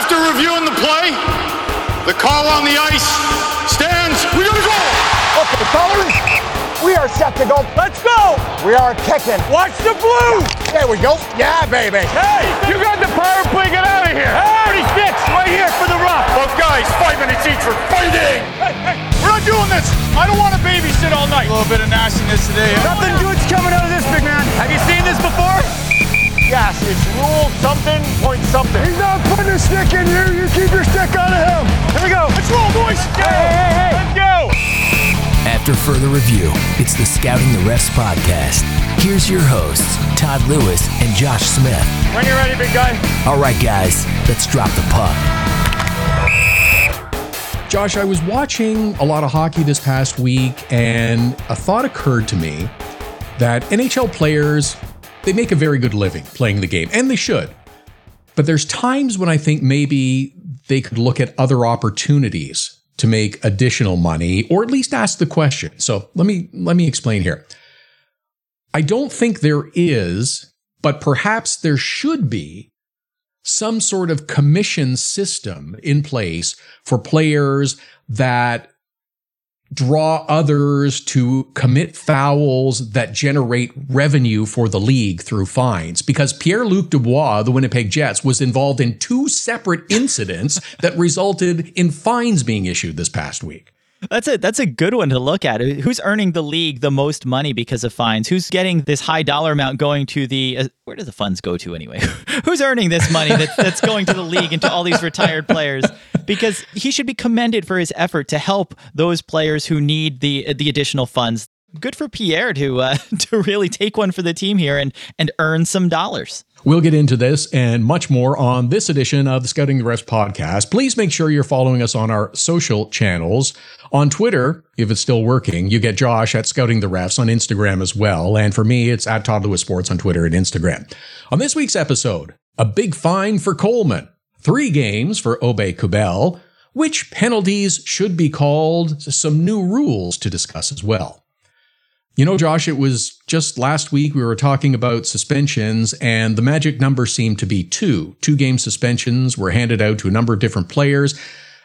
After reviewing the play, the call on the ice stands. We gotta go! Okay, fellas, we are set to go. Let's go! We are kicking. Watch the blue! There we go. Yeah, baby. Hey, you got the power play, get out of here! Hey, 36, right here for the rough! Both guys, five minutes each for fighting! Hey, hey, we're not doing this! I don't want to babysit all night! A little bit of nastiness today. Nothing good's coming out of this, big man! Have you seen this before? Yes, it's rule something, point something. He's not putting a stick in you. You keep your stick out of him. Here we go. Let's roll, boys. Hey, hey, hey. Let's go. After further review, it's the Scouting the Refs podcast. Here's your hosts, Todd Lewis and Josh Smith. When you're ready, big guy. All right, guys, let's drop the puck. Josh, I was watching a lot of hockey this past week, and a thought occurred to me that NHL players they make a very good living playing the game, and they should. But there's times when I think maybe they could look at other opportunities to make additional money, or at least ask the question. So let me let me explain here. I don't think there is, but perhaps there should be some sort of commission system in place for players that draw others to commit fouls that generate revenue for the league through fines because Pierre-Luc Dubois, the Winnipeg Jets, was involved in two separate incidents that resulted in fines being issued this past week. That's a that's a good one to look at. Who's earning the league the most money because of fines? Who's getting this high dollar amount going to the uh, where do the funds go to anyway? Who's earning this money that, that's going to the league and to all these retired players? Because he should be commended for his effort to help those players who need the the additional funds. Good for Pierre to uh, to really take one for the team here and and earn some dollars. We'll get into this and much more on this edition of the Scouting the Refs podcast. Please make sure you're following us on our social channels. On Twitter, if it's still working, you get Josh at Scouting the Refs on Instagram as well. And for me, it's at Todd Lewis Sports on Twitter and Instagram. On this week's episode, a big fine for Coleman, three games for Aube-Kubel, which penalties should be called, some new rules to discuss as well. You know, Josh, it was just last week we were talking about suspensions, and the magic number seemed to be two. Two game suspensions were handed out to a number of different players.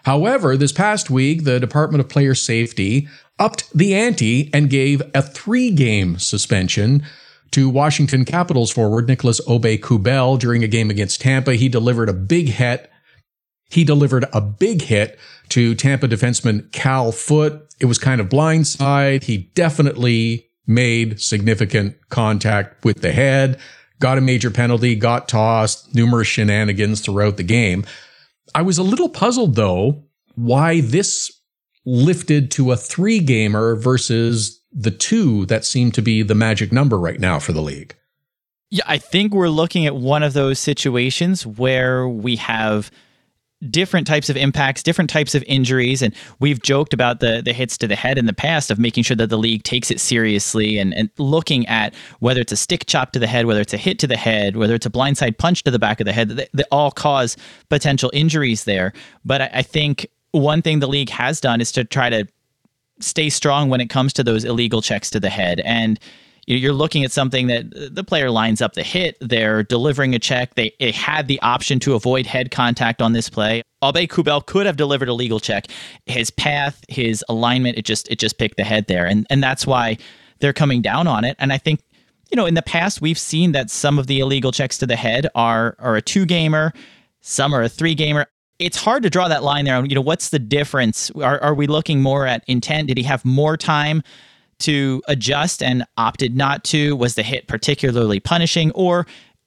However, this past week, the Department of Player Safety upped the ante and gave a three game suspension to Washington Capitals forward Nicolas Aube-Kubel during a game against Tampa. He delivered a big hit. He delivered a big hit to Tampa defenseman Cal Foote. It was kind of blindside. He definitely made significant contact with the head, got a major penalty, got tossed, numerous shenanigans throughout the game. I was a little puzzled though why this lifted to a three gamer versus the two that seem to be the magic number right now for the league. Yeah, I think we're looking at one of those situations where we have different types of impacts, different types of injuries. And we've joked about the the hits to the head in the past of making sure that the league takes it seriously and, and looking at whether it's a stick chop to the head, whether it's a hit to the head, whether it's a blindside punch to the back of the head, they, they all cause potential injuries there. But I, I think one thing the league has done is to try to stay strong when it comes to those illegal checks to the head. And you're looking at something that uh, the player lines up the hit. They're delivering a check. They, had the option to avoid head contact on this play. Aube-Kubel could have delivered a legal check. His path, his alignment, it just it just picked the head there, and and that's why they're coming down on it. And I think you know in the past we've seen that some of the illegal checks to the head are are a two gamer, some are a three gamer it's hard to draw that line there. You know, what's the difference? Are, are we looking more at intent? Did he have more time to adjust and opted not to? Was the hit particularly punishing, or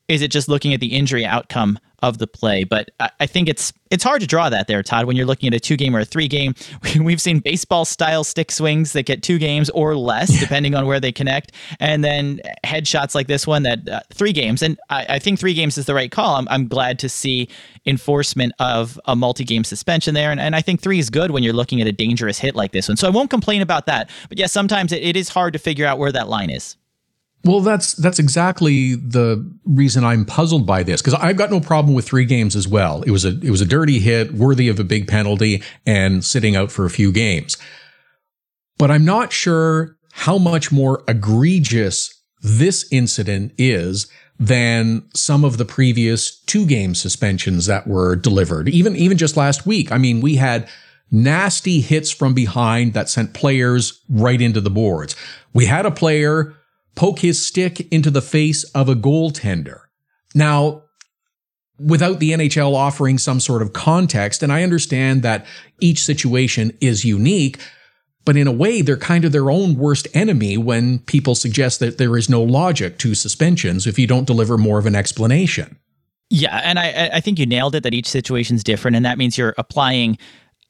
is it just looking at the injury outcome of the play? But I, I think it's it's hard to draw that there, Todd. When you're looking at a two game or a three game, we've seen baseball style stick swings that get two games or less, depending on where they connect, and then headshots like this one that uh, three games. And I, I, think three games is the right call. I'm, I'm glad to see enforcement of a multi game suspension there, and, and I think three is good when you're looking at a dangerous hit like this one. So I won't complain about that. But yeah, sometimes it, it is hard to figure out where that line is. Well, that's that's exactly the reason I'm puzzled by this because I've got no problem with three games as well. It was a it was a dirty hit, worthy of a big penalty, and sitting out for a few games. But I'm not sure how much more egregious this incident is than some of the previous two game suspensions that were delivered. Even, even just last week. I mean, we had nasty hits from behind that sent players right into the boards. We had a player poke his stick into the face of a goaltender. Now, without the NHL offering some sort of context, and I understand that each situation is unique, but in a way, they're kind of their own worst enemy when people suggest that there is no logic to suspensions if you don't deliver more of an explanation. Yeah, and I, I think you nailed it that each situation is different, and that means you're applying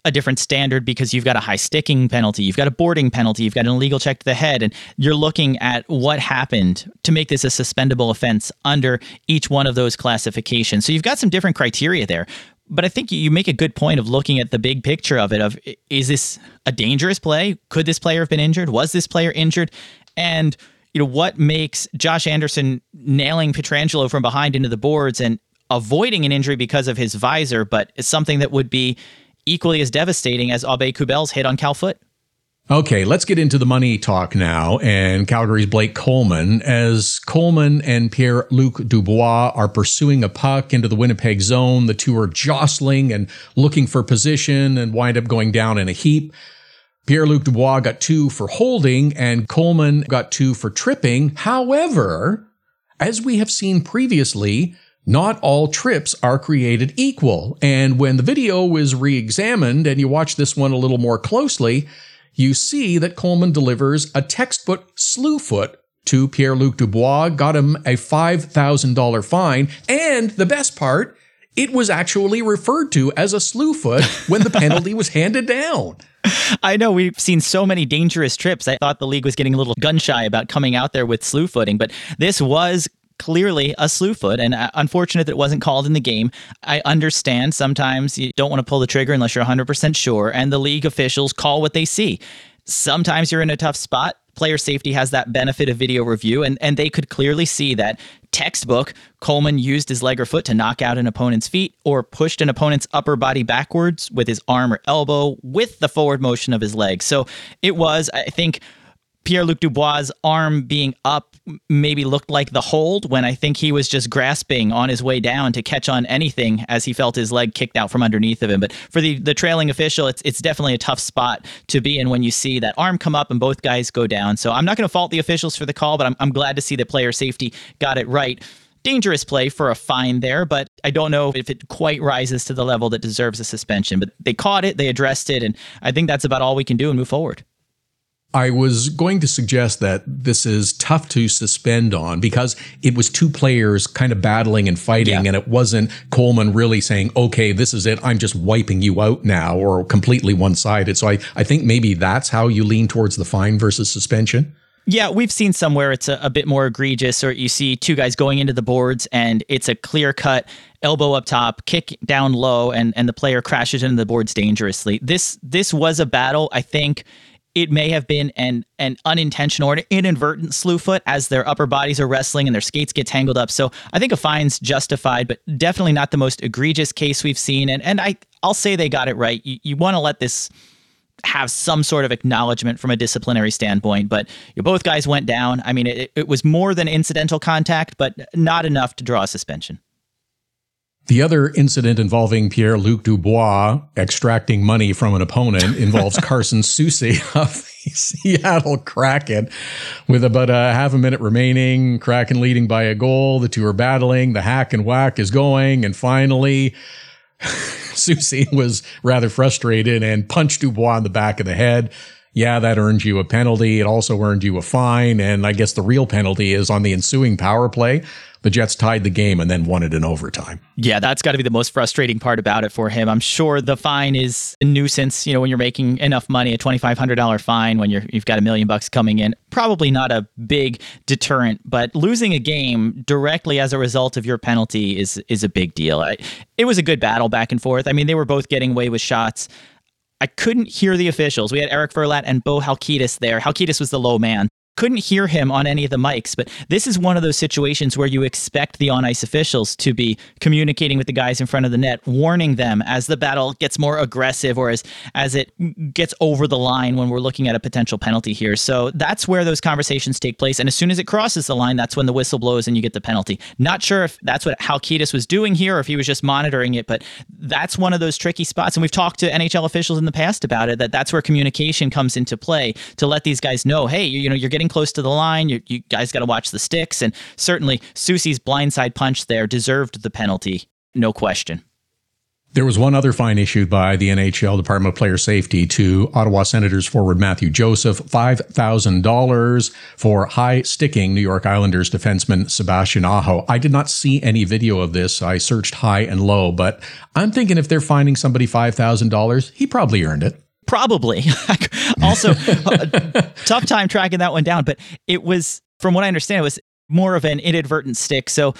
a different standard because you've got a high sticking penalty, you've got a boarding penalty, you've got an illegal check to the head, and you're looking at what happened to make this a suspendable offense under each one of those classifications. So you've got some different criteria there but I think you make a good point of looking at the big picture of it of is this a dangerous play? Could this player have been injured? Was this player injured? And you know what makes Josh Anderson nailing Pietrangelo from behind into the boards and avoiding an injury because of his visor, but it's something that would be equally as devastating as Aube-Kubel's hit on Cal Foote. Okay, let's get into the money talk now. And Calgary's Blake Coleman, as Coleman and Pierre Luc Dubois are pursuing a puck into the Winnipeg zone, the two are jostling and looking for position and wind up going down in a heap. Pierre Luc Dubois got two for holding and Coleman got two for tripping. However, as we have seen previously, not all trips are created equal. And when the video is re examined and you watch this one a little more closely, you see that Coleman delivers a textbook slew foot to Pierre Luc Dubois, got him a $5,000 fine. And the best part, it was actually referred to as a slew foot when the penalty was handed down. I know we've seen so many dangerous trips. I thought the league was getting a little gun shy about coming out there with slew footing, but this was clearly a slew foot and uh, unfortunate that it wasn't called in the game. I understand sometimes you don't want to pull the trigger unless you're 100% sure and the league officials call what they see. Sometimes you're in a tough spot. Player safety has that benefit of video review and and they could clearly see that textbook Coleman used his leg or foot to knock out an opponent's feet or pushed an opponent's upper body backwards with his arm or elbow with the forward motion of his leg. So it was I think Pierre Luc Dubois' arm being up maybe looked like the hold when I think he was just grasping on his way down to catch on anything as he felt his leg kicked out from underneath of him. But for the, the trailing official, it's it's definitely a tough spot to be in when you see that arm come up and both guys go down. So I'm not going to fault the officials for the call, but I'm, I'm glad to see that player safety got it right dangerous play for a fine there, but I don't know if it quite rises to the level that deserves a suspension. But they caught it, they addressed it, and I think that's about all we can do and move forward. I was going to suggest that this is tough to suspend on because it was two players kind of battling and fighting, yeah. and it wasn't Coleman really saying, okay, this is it. I'm just wiping you out now or completely one sided. So I, I think maybe that's how you lean towards the fine versus suspension. Yeah, we've seen somewhere it's a, a bit more egregious, or you see two guys going into the boards and it's a clear cut elbow up top, kick down low, and and the player crashes into the boards dangerously. This this was a battle, I think it may have been an an unintentional or inadvertent slew foot as their upper bodies are wrestling and their skates get tangled up. So I think a fine's justified, but definitely not the most egregious case we've seen. And and I I'll say they got it right. You, you want to let this have some sort of acknowledgement from a disciplinary standpoint, but you both guys went down. I mean, it, it was more than incidental contact, but not enough to draw a suspension. The other incident involving Pierre Luc Dubois extracting money from an opponent involves Carson Soucy of the Seattle Kraken. With about a half a minute remaining, Kraken leading by a goal. The two are battling. The hack and whack is going. And finally, Soucy was rather frustrated and punched Dubois in the back of the head yeah, that earned you a penalty. It also earned you a fine. And I guess the real penalty is on the ensuing power play. The Jets tied the game and then won it in overtime. Yeah, that's got to be the most frustrating part about it for him. I'm sure the fine is a nuisance. You know, when you're making enough money, a $2,500 fine when you're you've got a million bucks coming in, probably not a big deterrent. But losing a game directly as a result of your penalty is is a big deal. I, it was a good battle back and forth. I mean, they were both getting away with shots. I couldn't hear the officials. We had Eric Furlatt and Bo Halkidis there. Halkidis was the low man. Couldn't hear him on any of the mics, but this is one of those situations where you expect the on ice officials to be communicating with the guys in front of the net, warning them as the battle gets more aggressive or as, as it gets over the line when we're looking at a potential penalty here. So that's where those conversations take place. And as soon as it crosses the line, that's when the whistle blows and you get the penalty. Not sure if that's what Halkidis was doing here or if he was just monitoring it, but that's one of those tricky spots. And we've talked to NHL officials in the past about it, that that's where communication comes into play to let these guys know, hey, you, you know, you're getting close to the line. You, you guys got to watch the sticks. And certainly Soucy's blindside punch there deserved the penalty, no question. There was one other fine issued by the NHL Department of Player Safety to Ottawa Senators forward Mathieu Joseph, $5,000 for high sticking New York Islanders defenseman Sebastian Aho. I did not see any video of this. I searched high and low, but I'm thinking if they're finding somebody $5,000, he probably earned it. Probably. also, uh, tough time tracking that one down, but it was, from what I understand, it was more of an inadvertent stick. So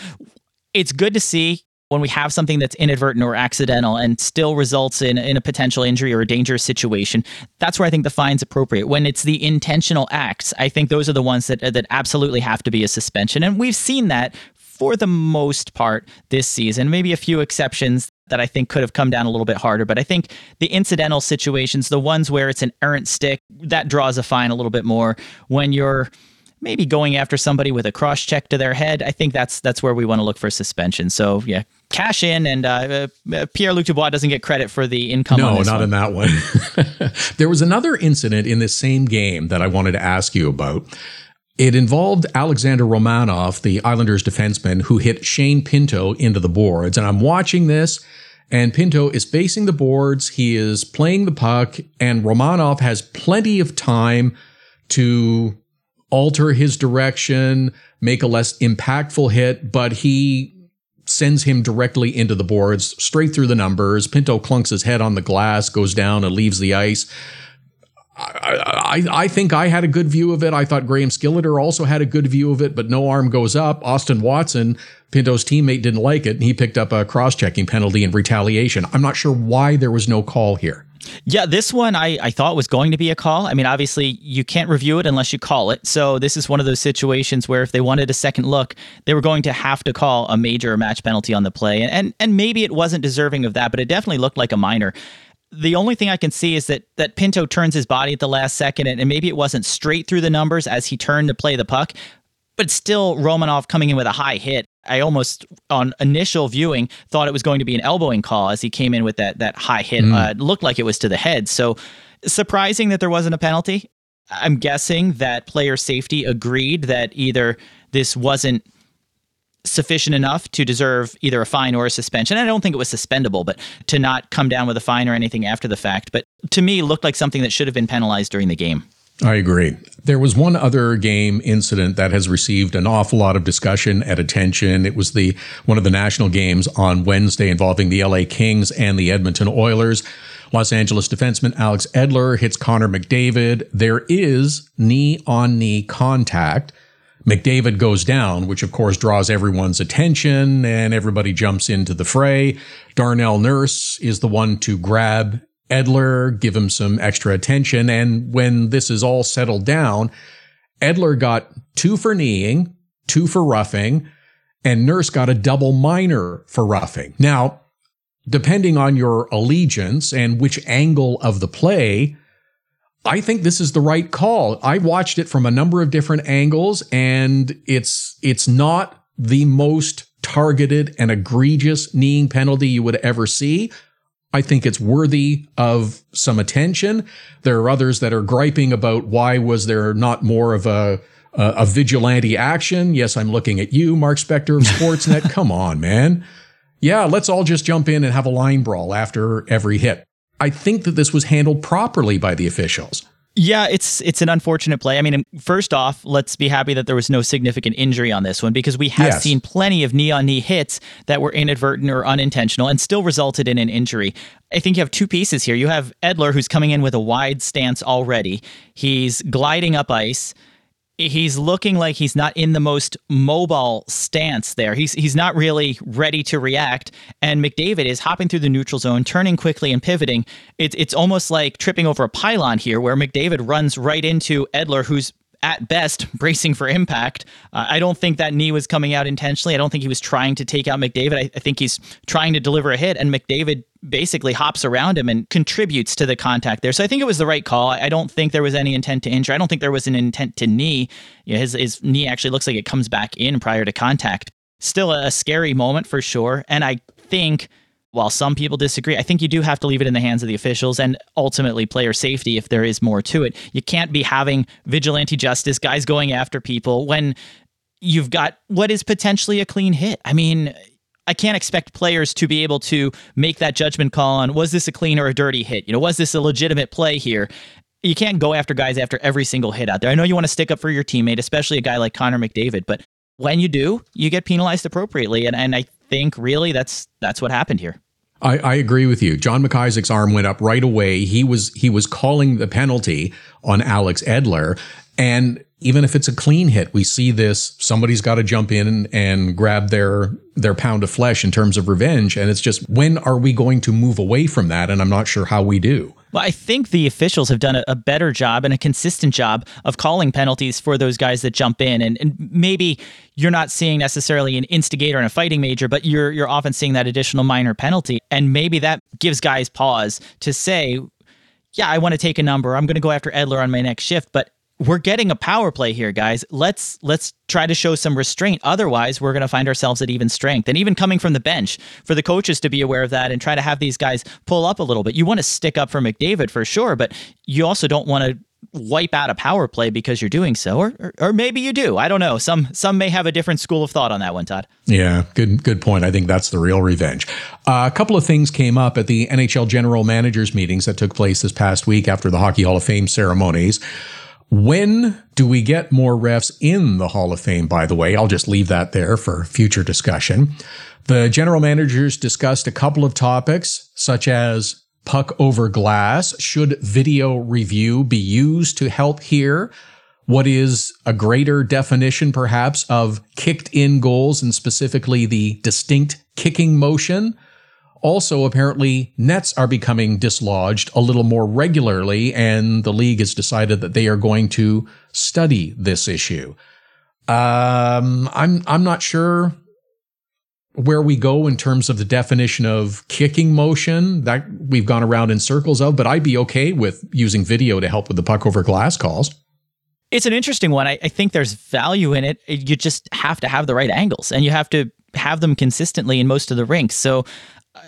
it's good to see when we have something that's inadvertent or accidental and still results in, in a potential injury or a dangerous situation, that's where I think the fine's appropriate. When it's the intentional acts, I think those are the ones that that absolutely have to be a suspension. And we've seen that for the most part this season, maybe a few exceptions that I think could have come down a little bit harder. But I think the incidental situations, the ones where it's an errant stick, that draws a fine a little bit more. When you're maybe going after somebody with a cross check to their head, I think that's that's where we want to look for suspension. So yeah, cash in, and uh, uh, Pierre Luc Dubois doesn't get credit for the income. No, not one. in that one. there was another incident in this same game that I wanted to ask you about. It involved Alexander Romanov, the Islanders defenseman, who hit Shane Pinto into the boards. And I'm watching this, and Pinto is facing the boards. He is playing the puck, and Romanov has plenty of time to alter his direction, make a less impactful hit, but he sends him directly into the boards, straight through the numbers. Pinto clunks his head on the glass, goes down, and leaves the ice. I, I, think I had a good view of it. I thought Graham Skilliter also had a good view of it, but no arm goes up. Austin Watson, Pinto's teammate, didn't like it, and he picked up a cross checking penalty in retaliation. I'm not sure why there was no call here. Yeah, this one I, I thought was going to be a call. I mean, obviously, you can't review it unless you call it. So, this is one of those situations where if they wanted a second look, they were going to have to call a major match penalty on the play. And, and, and maybe it wasn't deserving of that, but it definitely looked like a minor the only thing I can see is that that Pinto turns his body at the last second, and, and maybe it wasn't straight through the numbers as he turned to play the puck, but still Romanov coming in with a high hit. I almost on initial viewing thought it was going to be an elbowing call as he came in with that that high hit. Mm. Uh, looked like it was to the head. So surprising that there wasn't a penalty. I'm guessing that player safety agreed that either this wasn't sufficient enough to deserve either a fine or a suspension. I don't think it was suspendable, but to not come down with a fine or anything after the fact. But to me, looked like something that should have been penalized during the game. I agree. There was one other game incident that has received an awful lot of discussion and attention. It was the one of the national games on Wednesday involving the LA Kings and the Edmonton Oilers. Los Angeles defenseman Alex Edler hits Connor McDavid. There is knee on knee contact. McDavid goes down, which of course draws everyone's attention and everybody jumps into the fray. Darnell Nurse is the one to grab Edler, give him some extra attention. And when this is all settled down, Edler got two for kneeing, two for roughing, and Nurse got a double minor for roughing. Now, depending on your allegiance and which angle of the play, I think this is the right call. I watched it from a number of different angles and it's it's not the most targeted and egregious kneeing penalty you would ever see. I think it's worthy of some attention. There are others that are griping about why was there not more of a a, a vigilante action. Yes, I'm looking at you, Mark Spector of Sportsnet. Come on, man. Yeah, let's all just jump in and have a line brawl after every hit. I think that this was handled properly by the officials. Yeah, it's it's an unfortunate play. I mean, first off, let's be happy that there was no significant injury on this one because we have yes. seen plenty of knee on knee hits that were inadvertent or unintentional and still resulted in an injury. I think you have two pieces here. You have Edler who's coming in with a wide stance already. He's gliding up ice he's looking like he's not in the most mobile stance there. He's he's not really ready to react. And McDavid is hopping through the neutral zone, turning quickly and pivoting. It's it's almost like tripping over a pylon here, where McDavid runs right into Edler, who's at best bracing for impact. Uh, I don't think that knee was coming out intentionally. I don't think he was trying to take out McDavid. I, I think he's trying to deliver a hit, and McDavid basically hops around him and contributes to the contact there. So I think it was the right call. I don't think there was any intent to injure. I don't think there was an intent to knee. You know, his his knee actually looks like it comes back in prior to contact. Still a scary moment for sure, and I think while some people disagree, I think you do have to leave it in the hands of the officials and ultimately player safety if there is more to it. You can't be having vigilante justice, guys going after people when you've got what is potentially a clean hit. I mean, I can't expect players to be able to make that judgment call on was this a clean or a dirty hit? You know, was this a legitimate play here? You can't go after guys after every single hit out there. I know you want to stick up for your teammate, especially a guy like Connor McDavid, but when you do, you get penalized appropriately. And, and I think really that's that's what happened here. I, I, agree with you. Jon McIsaac's arm went up right away. He was he was calling the penalty on Alex Edler, and even if it's a clean hit, we see this. Somebody's got to jump in and, and grab their their pound of flesh in terms of revenge, and it's just when are we going to move away from that? And I'm not sure how we do. Well, I think the officials have done a, a, better job and a consistent job of calling penalties for those guys that jump in. And, and maybe you're not seeing necessarily an instigator and a fighting major, but you're you're often seeing that additional minor penalty. And maybe that gives guys pause to say, yeah, I want to take a number. I'm going to go after Edler on my next shift, but we're getting a power play here, guys. Let's let's try to show some restraint. Otherwise, we're going to find ourselves at even strength. And even coming from the bench, for the coaches to be aware of that and try to have these guys pull up a little bit. You want to stick up for McDavid for sure, but you also don't want to wipe out a power play because you're doing so or, or, or maybe you do i don't know some some may have a different school of thought on that one todd yeah good good point i think that's the real revenge uh, a couple of things came up at the nhl general managers meetings that took place this past week after the hockey hall of fame ceremonies when do we get more refs in the Hall of Fame, by the way? I'll just leave that there for future discussion. The general managers discussed a couple of topics, such as puck over glass. Should video review be used to help here? What is a greater definition, perhaps, of kicked in goals and specifically the distinct kicking motion? Also, apparently, nets are becoming dislodged a little more regularly, and the league has decided that they are going to study this issue. Um, I'm I'm not sure where we go in terms of the definition of kicking motion that we've gone around in circles of, but I'd be okay with using video to help with the puck over glass calls. It's an interesting one. I, I think there's value in it. You just have to have the right angles, and you have to have them consistently in most of the rinks. So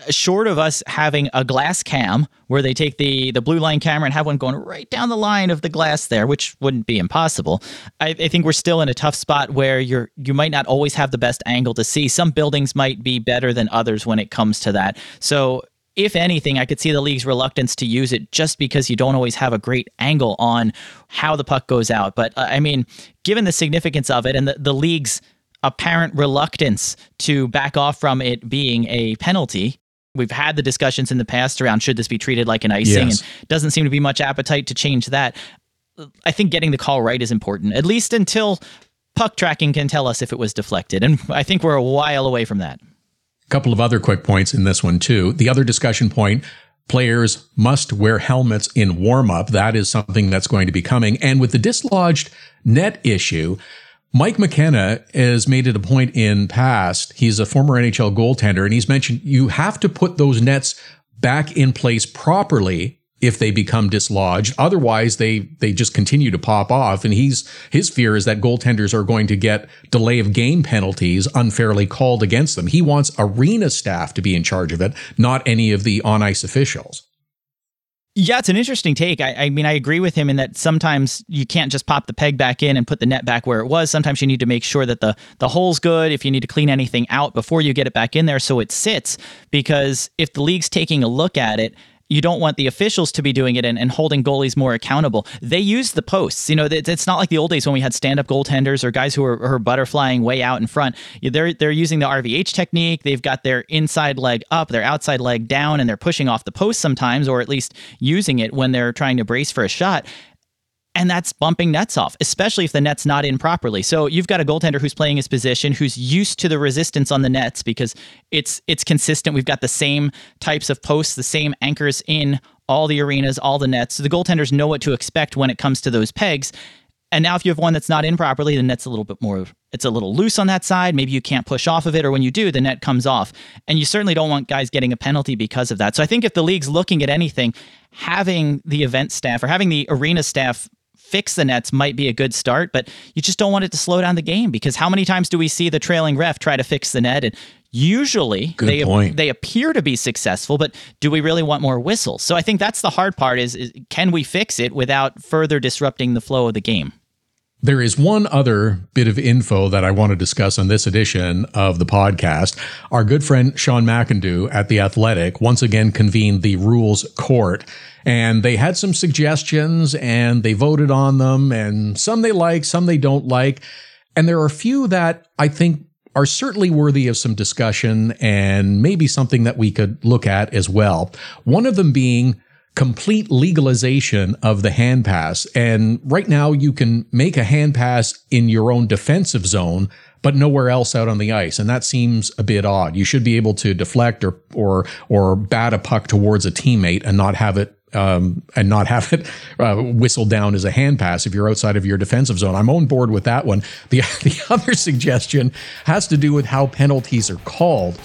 short of us having a glass cam where they take the the blue line camera and have one going right down the line of the glass there, which wouldn't be impossible. I, I, think we're still in a tough spot where you're you might not always have the best angle to see. Some buildings might be better than others when it comes to that. So if anything, I could see the league's reluctance to use it just because you don't always have a great angle on how the puck goes out. But uh, I mean, given the significance of it and the, the league's apparent reluctance to back off from it being a penalty. We've had the discussions in the past around should this be treated like an icing, yes. and doesn't seem to be much appetite to change that. I think getting the call right is important, at least until puck tracking can tell us if it was deflected. And I think we're a while away from that. A couple of other quick points in this one, too. The other discussion point players must wear helmets in warm up. That is something that's going to be coming. And with the dislodged net issue, Mike McKenna has made it a point in past. He's a former NHL goaltender, and he's mentioned you have to put those nets back in place properly if they become dislodged. Otherwise, they they just continue to pop off. And he's his fear is that goaltenders are going to get delay of game penalties unfairly called against them. He wants arena staff to be in charge of it, not any of the on ice officials. Yeah, it's an interesting take. I, I, mean, I agree with him in that sometimes you can't just pop the peg back in and put the net back where it was. Sometimes you need to make sure that the the hole's good. If you need to clean anything out before you get it back in there, so it sits. Because if the league's taking a look at it you don't want the officials to be doing it and, and holding goalies more accountable. They use the posts. You know, it's not like the old days when we had stand-up goaltenders or guys who are, are butterflying way out in front. They're they're using the RVH technique. They've got their inside leg up, their outside leg down, and they're pushing off the post sometimes, or at least using it when they're trying to brace for a shot and that's bumping nets off, especially if the net's not in properly. So you've got a goaltender who's playing his position, who's used to the resistance on the nets because it's it's consistent. We've got the same types of posts, the same anchors in all the arenas, all the nets. So the goaltenders know what to expect when it comes to those pegs. And now if you have one that's not in properly, the net's a little bit more it's a little loose on that side. Maybe you can't push off of it, or when you do, the net comes off. And you certainly don't want guys getting a penalty because of that. So I think if the league's looking at anything, having the event staff or having the arena staff fix the nets might be a good start, but you just don't want it to slow down the game because how many times do we see the trailing ref try to fix the net and usually Good they point. they appear to be successful, but do we really want more whistles? So I think that's the hard part is, is can we fix it without further disrupting the flow of the game? There is one other bit of info that I want to discuss on this edition of the podcast. Our good friend Sean McIndoe at The Athletic once again convened the rules court and they had some suggestions and they voted on them and some they like, some they don't like. And there are a few that I think are certainly worthy of some discussion and maybe something that we could look at as well. One of them being complete legalization of the hand pass. And right now you can make a hand pass in your own defensive zone, but nowhere else out on the ice. And that seems a bit odd. You should be able to deflect or, or, or bat a puck towards a teammate and not have it um, and not have it uh, whistled down as a hand pass if you're outside of your defensive zone. I'm on board with that one. The, the other suggestion has to do with how penalties are called.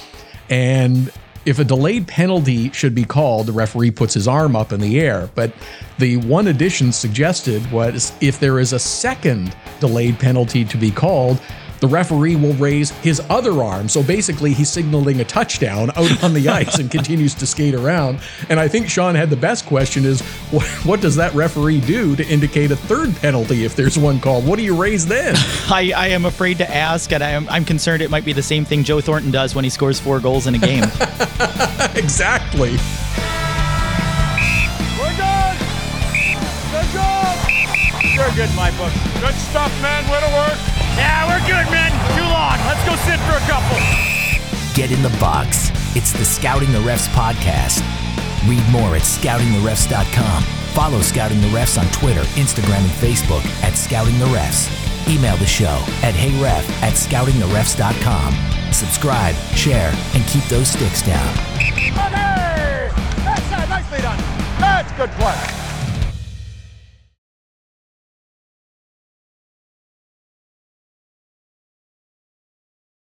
And if a delayed penalty should be called, the referee puts his arm up in the air. But the one addition suggested was if there is a second delayed penalty to be called, the referee will raise his other arm. So basically, he's signaling a touchdown out on the ice and continues to skate around. And I think Sean had the best question is what, what does that referee do to indicate a third penalty if there's one called? What do you raise then? I, I am afraid to ask, and I am, I'm concerned it might be the same thing Joe Thornton does when he scores four goals in a game. exactly. We're good. Good. You're good my book. Good stuff, man. Way to work. Yeah, we're good, man. Too long. Let's go sit for a couple. Get in the box. It's the Scouting the Refs podcast. Read more at scoutingtherefs.com. Follow Scouting the Refs on Twitter, Instagram, and Facebook at Scouting the Refs. Email the show at heyref at scoutingtherefs.com. Subscribe, share, and keep those sticks down. Okay. That's uh, nicely done. That's good play.